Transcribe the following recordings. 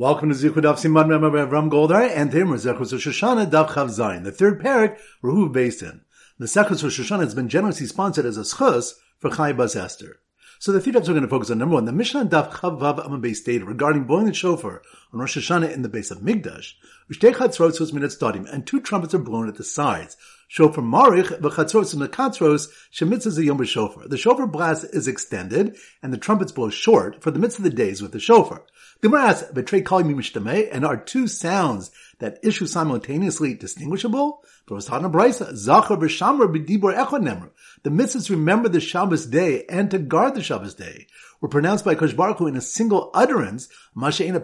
Welcome to Zichud Daf Member Ram Goldar and Tim Zechus Shoshana Daf Chaf Zayin, the third parak Ruhu Beis Din. The Sechus Shoshana has been generously sponsored as a schus for Chai Bas Esther. So the three dafs are going to focus on number one, the Mishnah Daf Chav Vav Amabay stated regarding blowing the shofar on Rosh Hashanah in the Beis HaMikdash, and two trumpets are blown at the sides. Shofar Marich v'chatzros and katzros shemitzah yom shofar. The shofar blast is extended and the trumpets blow short for the midst of the days with the shofar. Gemara asks, "Betray kol and are two sounds that issue simultaneously distinguishable? The mitzvahs remember the Shabbos day and to guard the Shabbos day were pronounced by Kosh Baruch Hu in a single utterance, something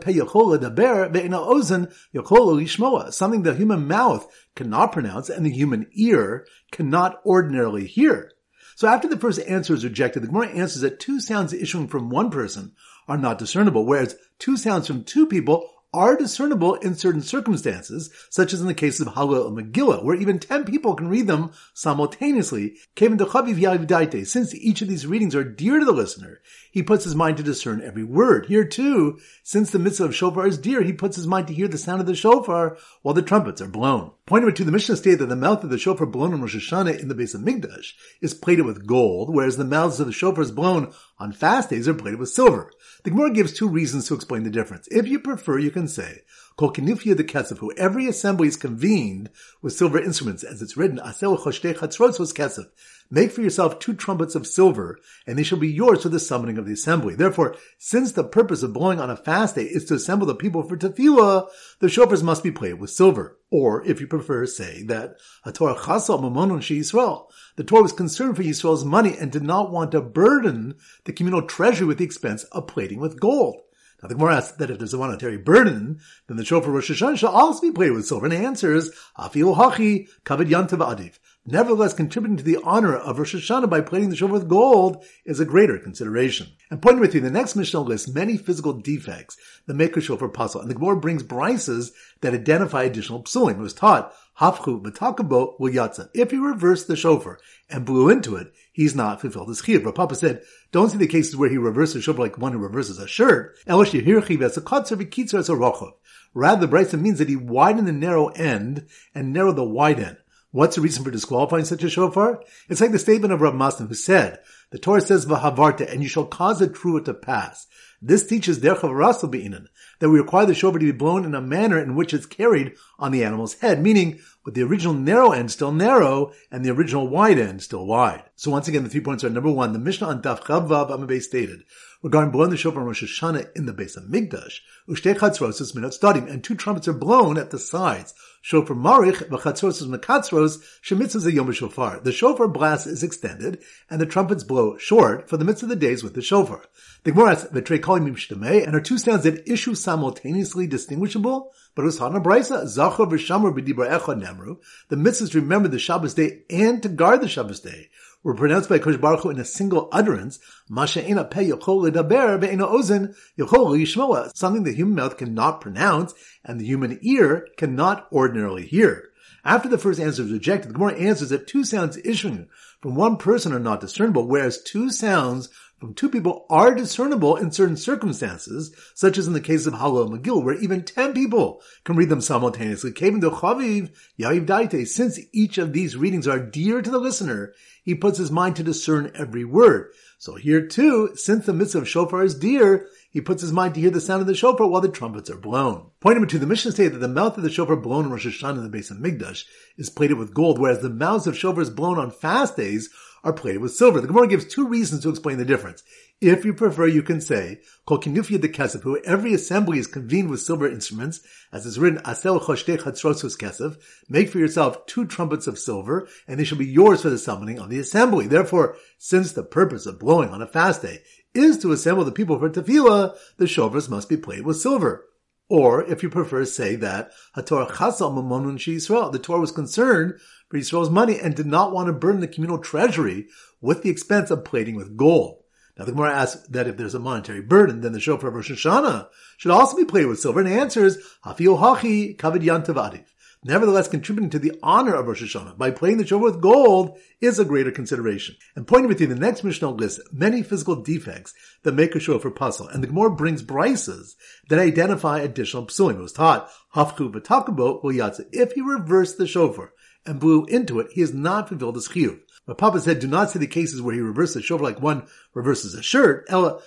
the human mouth cannot pronounce and the human ear cannot ordinarily hear. So after the first answer is rejected, the Gemara answers that two sounds issuing from one person are not discernible, whereas two sounds from two people are discernible in certain circumstances, such as in the case of Hallel and Megillah, where even 10 people can read them simultaneously. Since each of these readings are dear to the listener, he puts his mind to discern every word. Here too, since the mitzvah of shofar is dear, he puts his mind to hear the sound of the shofar while the trumpets are blown. Point number two, the Mishnah stated that the mouth of the shofar blown on Rosh Hashanah in the Beis HaMikdash is plated with gold, whereas the mouths of the shofars blown on fast days are plated with silver. The Gemara gives two reasons to explain the difference. If you prefer, you can say, Kol kinufia de kesef, who every assembly is convened with silver instruments, as it's written, Asel choshte chatzrotzos kesef. Make for yourself two trumpets of silver, and they shall be yours for the summoning of the assembly. Therefore, since the purpose of blowing on a fast day is to assemble the people for tefillah, the shofars must be played with silver. Or, if you prefer, say that a Torah chasal mamonon she Yisrael. The Torah was concerned for Yisrael's money and did not want to burden the communal treasury with the expense of plating with gold. Now the Gemara asks that if there's a monetary burden, then the shofar Rosh Hashanah shall also be played with silver. And the answer is, Afilu hachi kavod yantav adif. Nevertheless, contributing to the honor of Rosh Hashanah by plating the shofar with gold is a greater consideration. And point number three, the next Mishnah lists many physical defects that make a shofar pasul, and the Gemara brings brises that identify additional psulim. It was taught, hafchu v'takabo will yatza. If you reverse the shofar and blew into it, he's not fulfilled his chiyuv. But Papa said, don't see the cases where he reverses the shofar like one who reverses a shirt. Rather, the brisa means that he widened the narrow end and narrowed the wide end. What's the reason for disqualifying such a shofar? It's like the statement of Rav Masna who said, the Torah says, Vahavarta, and you shall cause a trua to pass. This teaches that we require the shofar to be blown in a manner in which it's carried on the animal's head, meaning with the original narrow end still narrow and the original wide end still wide. So once again, the three points are number one, the Mishnah on Daf Chaf Vav Amabay stated, regarding blowing the shofar on Rosh Hashanah in the Beis HaMikdash, Ushtei Chatzros minot stadim, and two trumpets are blown at the sides. Shofar Marich, V'chatzros Mekatzros, Shemitzvah Yom Shofar. The shofar blast is extended, and the trumpets blow short for the midst of the days with the shofar. The Gemara asks, V'trei kolim and are two sounds that issue simultaneously distinguishable? But it was Hana Brisa, Zachor v'Shamar b'Dibra Echad Nemru. The mitzvahs remember the Shabbos day and to guard the Shabbos day were pronounced by Kosh Baruch Hu in a single utterance, something the human mouth cannot pronounce and the human ear cannot ordinarily hear. After the first answer is rejected, the Gemara answers that two sounds issuing from one person are not discernible, whereas two sounds from two people are discernible in certain circumstances, such as in the case of and Megillah, where even ten people can read them simultaneously. Since each of these readings are dear to the listener, he puts his mind to discern every word. So here too, since the mitzvah of shofar is dear, he puts his mind to hear the sound of the shofar while the trumpets are blown. Point number two, the Mishnah states that the mouth of the shofar blown in Rosh Hashanah in the Beis HaMikdash is plated with gold, whereas the mouths of shofars blown on fast days are plated with silver. The Gemara gives two reasons to explain the difference. If you prefer, you can say, Kol kinufia de kesef, who every assembly is convened with silver instruments, as is written, Asel choshte chatzrosus kesef, make for yourself two trumpets of silver, and they shall be yours for the summoning of the assembly. Therefore, since the purpose of blowing on a fast day is to assemble the people for tefillah, the shofars must be played with silver. Or, if you prefer, say that Hatorah Chasal Mamonun Yisrael. The Torah was concerned for Yisrael's money and did not want to burden the communal treasury with the expense of plating with gold. Now the Gemara asks that if there's a monetary burden, then the shofar of Rosh Hashanah should also be plated with silver. And the answer is Hafil Hachi Kavod Yantav Nevertheless, contributing to the honor of Rosh Hashanah by playing the shofar with gold is a greater consideration. And pointing with you, the next Mishnah lists many physical defects that make a shofar pasul, and the Gemara brings brises that identify additional psulim. It was taught, Hafku v'takabo will If he reversed the shofar and blew into it, he has not fulfilled his chiyuv. But Papa said, do not see the cases where he reverses the shofar like one reverses a shirt. Ella,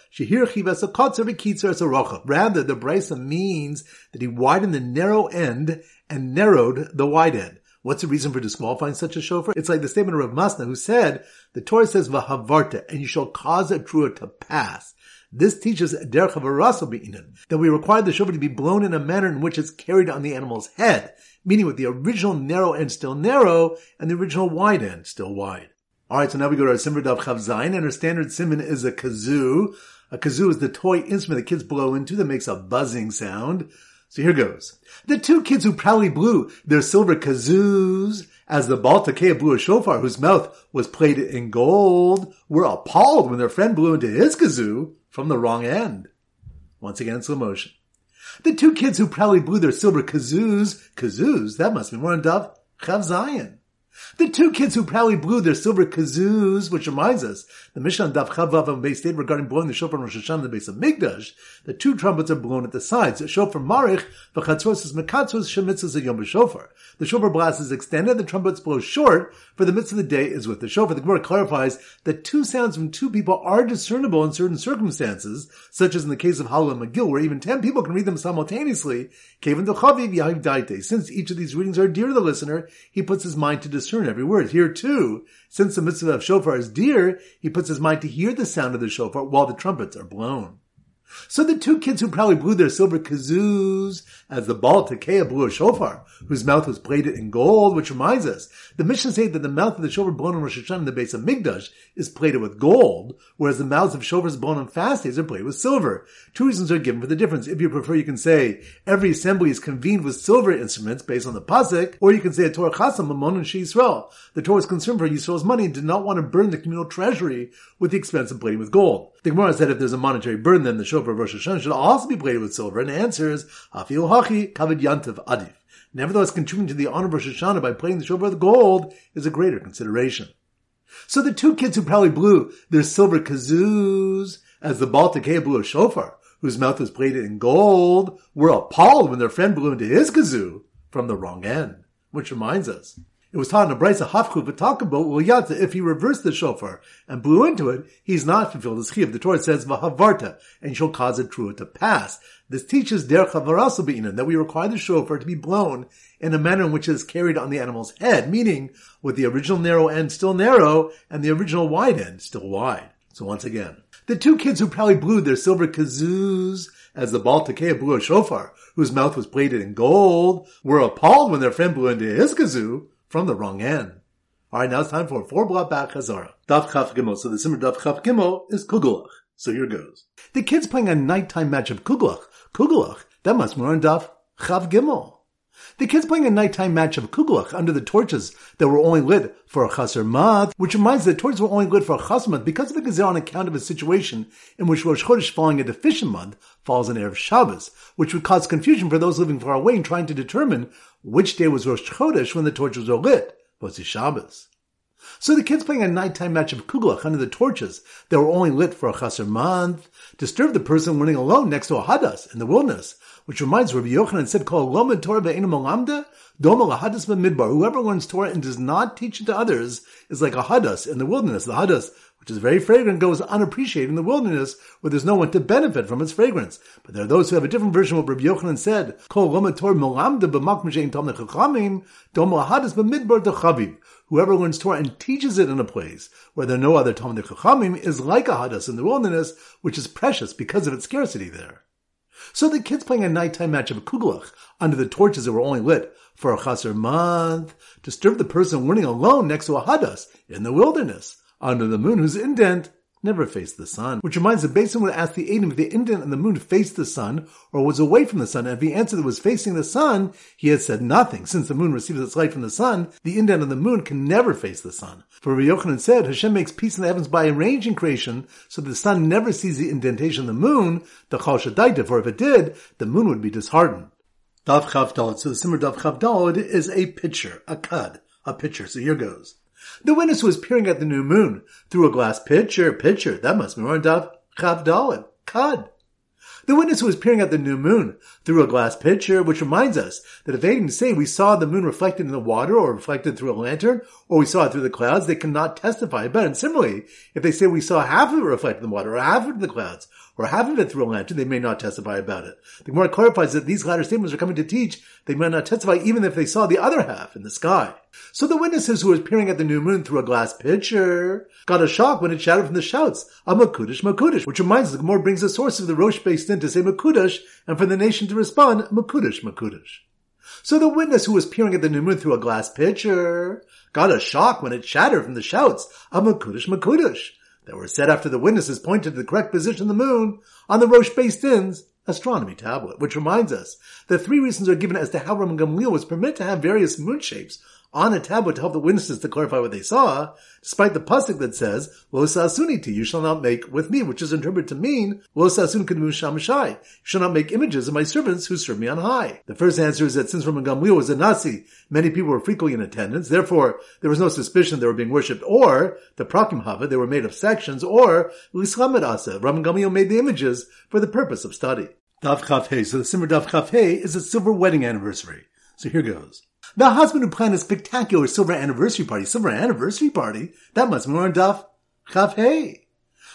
a a. Rather, the brisa means that he widened the narrow end and narrowed the wide end. What's the reason for disqualifying such a shofar? It's like the statement of Rav Masna who said, the Torah says, Vahavarta, and you shall cause a trua to pass. This teaches derech be'inan, that we require the shofar to be blown in a manner in which it's carried on the animal's head, meaning with the original narrow end still narrow and the original wide end still wide. Alright, so now we go to our Simmer Daf Chaf Zayin, and our standard simon is a kazoo. A kazoo is the toy instrument that kids blow into that makes a buzzing sound. So here goes. The two kids who proudly blew their silver kazoos as the Baal Tekeah blew a shofar whose mouth was plated in gold were appalled when their friend blew into his kazoo from the wrong end. Once again, slow motion. The two kids who proudly blew their silver kazoos, kazoos, that must be more than Dove, Chav Zayin. The two kids who proudly blew their silver kazoos, which reminds us, the Mishnah on Daf Chaf Vav and Base state regarding blowing the shofar on Rosh Hashanah the Beis HaMikdash, the two trumpets are blown at the sides. The shofar marich, v'chatzros is mekatzros, shemitzos a yom shofar. The shofar blast is extended, the trumpets blow short, for the midst of the day is with the shofar. The Gemara clarifies that two sounds from two people are discernible in certain circumstances, such as in the case of Hallel and Megillah, where even ten people can read them simultaneously. Since each of these readings are dear to the listener, he puts his mind to discern every word. Here too, since the mitzvah of shofar is dear, he puts his mind to hear the sound of the shofar while the trumpets are blown. So the two kids who probably blew their silver kazoos as the Baal Tekeah blew a shofar, whose mouth was plated in gold, which reminds us, the Mishnah say that the mouth of the shofar blown on Rosh Hashanah in the Beis HaMikdash is plated with gold, whereas the mouths of shofars blown on fast days are plated with silver. Two reasons are given for the difference. If you prefer, you can say every assembly is convened with silver instruments based on the pasuk, or you can say a Torah chasam mamon and Yisrael. The Torah is concerned for Yisrael's money and did not want to burn the communal treasury with the expense of plating with gold. The Gemara said if there's a monetary burden, then the shofar of Rosh Hashanah should also be plated with silver, and the answer is Hafil Hachi Kavod Yantiv Adif. Nevertheless, contributing to the honor of Rosh Hashanah by playing the shofar with gold is a greater consideration. So the two kids who probably blew their silver kazoos as the Baltic blew a shofar, whose mouth was plated in gold, were appalled when their friend blew into his kazoo from the wrong end. Which reminds us, it was taught in a brisa hafchu v'takabo u'yatza. If he reversed the shofar and blew into it, he's not fulfilled his chiyuv. The Torah says v'havarta, and shall cause a trua to pass. This teaches derech havarasu be'inan, that we require the shofar to be blown in a manner in which it is carried on the animal's head, meaning with the original narrow end still narrow and the original wide end still wide. So once again, the two kids who probably blew their silver kazoos as the Baal blew a shofar, whose mouth was plated in gold, were appalled when their friend blew into his kazoo from the wrong end. Alright, now it's time for four block back Chazara. Daf Chaf Gimel. So the Simmer Daf Chaf Gimel is Kugelach. So here goes. The kids playing a nighttime match of Kugelach. Kugelach. That must be on Daf Chaf Gimel. The kids playing a nighttime match of Kugelach under the torches that were only lit for a Chaser Math, which reminds the torches were only lit for a Chaser Math because of the Gezer on account of a situation in which Rosh Chodesh falling a deficient month falls on Erev Shabbos, which would cause confusion for those living far away in trying to determine which day was Rosh Chodesh when the torches were lit, was it Shabbos. So the kids playing a nighttime match of Kugelach under the torches that were only lit for a Chaser month disturbed the person running alone next to a Hadas in the wilderness, which reminds Rabbi Yochanan said, "Call Lomad Torah ve'enam alamda doma lahadas midbar." Whoever learns Torah and does not teach it to others is like a Hadas in the wilderness. The Hadas which is very fragrant, goes unappreciated in the wilderness where there's no one to benefit from its fragrance. But there are those who have a different version of what Rabbi Yochanan said, Whoever learns Torah and teaches it in a place where there are no other Talmud Chachamim is like a Hadas in the wilderness, which is precious because of its scarcity there. So the kids playing a nighttime match of Kugelach under the torches that were only lit for a chaser month disturbed the person learning alone next to a Hadas in the wilderness under the moon whose indent never faced the sun. Which reminds the Beis Din would ask the Adam if the indent on the moon faced the sun or was away from the sun. And if he answered that was facing the sun, he had said nothing. Since the moon receives its light from the sun, the indent on the moon can never face the sun. For Rabbi said, Hashem makes peace in the heavens by arranging creation so the sun never sees the indentation of the moon, the Chal Shadaita, for if it did, the moon would be disheartened. Daf Chaf Daled. So the Simmer Daf Chaf Daled is a pitcher, a cud, a pitcher. So here goes. The witness was peering at the new moon through a glass pitcher, pitcher. That must be more Dav cud. The witness was peering at the new moon through a glass pitcher, which reminds us that if they didn't say we saw the moon reflected in the water or reflected through a lantern or we saw it through the clouds, they cannot testify it. And similarly, if they say we saw half of it reflected in the water or half of it in the clouds or haven't been through a lantern, they may not testify about it. The Gemara clarifies that these latter statements are coming to teach they may not testify even if they saw the other half in the sky. So the witnesses who were peering at the new moon through a glass pitcher got a shock when it shouted from the shouts of Makudish Makudish, which reminds the Gemara brings the source of the Rosh Beis Din to say Makudish and for the nation to respond Makudish Makudish. So the witness who was peering at the new moon through a glass pitcher got a shock when it shattered from the shouts of Makudish Makudish that were said after the witnesses pointed to the correct position of the moon on the Rosh Beis astronomy tablet, which reminds us that three reasons are given as to how Rabban Gamliel was permitted to have various moon shapes on a tablet to help the witnesses to clarify what they saw, despite the pasuk that says, Lo sasuniti, you shall not make with me, which is interpreted to mean, Lo sasun you shall not make images of my servants who serve me on high. The first answer is that since Rabban Gamliel was a Nasi, many people were frequently in attendance, therefore there was no suspicion they were being worshipped, or, the Prakim Hava, they were made of sections, or, Lislamet Asa, Rabban Gamliel made the images for the purpose of study. Daf Chaf. So the Simmer Daf Chaf is a silver wedding anniversary. So here goes. The husband who planned a spectacular silver anniversary party, silver anniversary party, that must be on Daf Chaf Hey.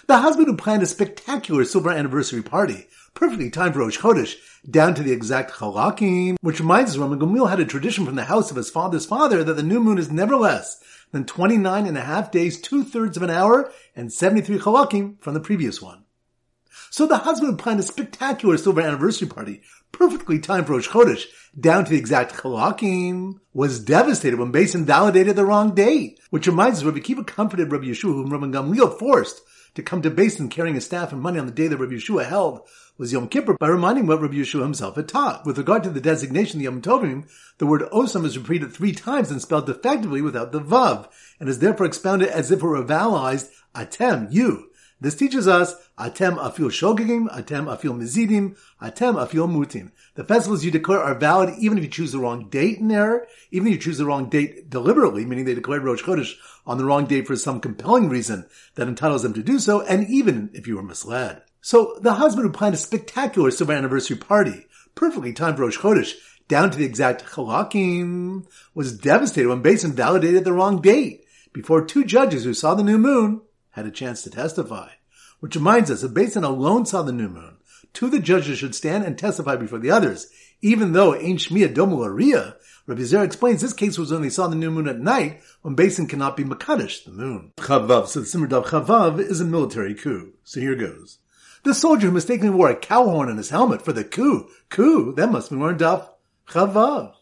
The husband who planned a spectacular silver anniversary party, perfectly timed for Rosh Chodesh, down to the exact chalakim, which reminds us Rabban Gamliel had a tradition from the house of his father's father that the new moon is never less than 29 and a half days, two thirds of an hour, and 73 chalakim from the previous one. So the husband planned a spectacular silver anniversary party, perfectly timed for Rosh Chodesh, down to the exact chalakim, was devastated when Beis Din validated the wrong date. Which reminds us, Rabbi Akiva comforted Rabbi Yehoshua, whom Rabbi Gamliel forced to come to Beis Din carrying his staff and money on the day that Rabbi Yehoshua held was Yom Kippur by reminding what Rabbi Yehoshua himself had taught. With regard to the designation of the Yom Tovim, the word osam is repeated three times and spelled defectively without the vav, and is therefore expounded as if it were vowelized atem, you. This teaches us atem afil shogegim, atem afil mizidim, atem afil mutim. The festivals you declare are valid even if you choose the wrong date in error, even if you choose the wrong date deliberately, meaning they declared Rosh Chodesh on the wrong date for some compelling reason that entitles them to do so, and even if you were misled. So the husband who planned a spectacular silver anniversary party, perfectly timed for Rosh Chodesh, down to the exact chalakim, was devastated when Beis Din validated the wrong date before two judges who saw the new moon had a chance to testify. Which reminds us, if Beis Din alone saw the new moon, two of the judges should stand and testify before the others, even though Ain Shmiya Domu Aria, Rabbi Zer explains this case was when they saw the new moon at night, when Beis Din cannot be Makadish, the moon. Chaf Vav, so the Simmer Chaf Vav is a military coup. So here goes. The soldier who mistakenly wore a cow horn on his helmet for the coup, coup, that must be worn Dav Chavav.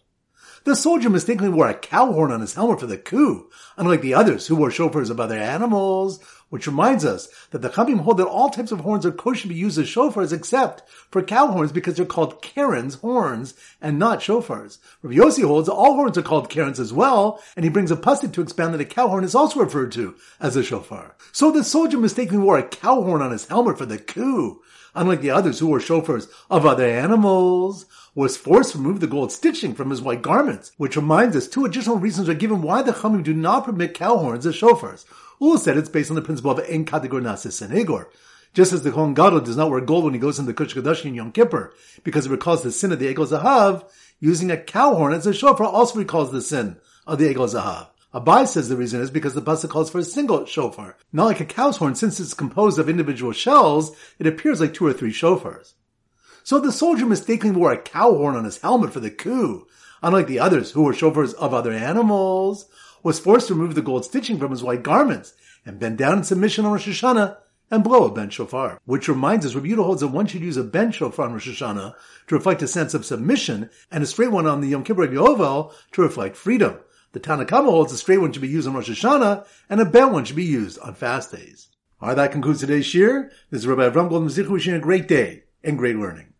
The soldier mistakenly wore a cow horn on his helmet for the coup, unlike the others who wore shofars of other animals, which reminds us that the Chachamim hold that all types of horns are kosher to be used as shofars except for cow horns because they're called Karen's horns and not shofars. Rabbi Yossi holds all horns are called Karen's as well, and he brings a pasuk to expand that a cow horn is also referred to as a shofar. So the soldier mistakenly wore a cow horn on his helmet for the coup, unlike the others who were shofars of other animals was forced to remove the gold stitching from his white garments, which reminds us two additional reasons are given why the Chachamim do not permit cow horns as shofars. Ula said it's based on the principle of en kategor nasis senegor. Just as the Kohen Gadol does not wear gold when he goes into the Kush Kadashi in Yom Kippur, because it recalls the sin of the Egel Zahav, using a cow horn as a shofar also recalls the sin of the Egel Zahav. Abai says the reason is because the pasuk calls for a single shofar. Not like a cow's horn, since it's composed of individual shells, it appears like two or three shofars. So the soldier mistakenly wore a cow horn on his helmet for the coup, unlike the others who were shofars of other animals, was forced to remove the gold stitching from his white garments and bend down in submission on Rosh Hashanah and blow a ben shofar. Which reminds us, Yehuda holds that one should use a ben shofar on Rosh Hashanah to reflect a sense of submission and a straight one on the Yom Kippur Yovel to reflect freedom. The Tanna Kamma holds a straight one should be used on Rosh Hashanah and a bent one should be used on fast days. All right, that concludes today's shiur. This is Rabbi Avram Goldman wishing a great day and great learning.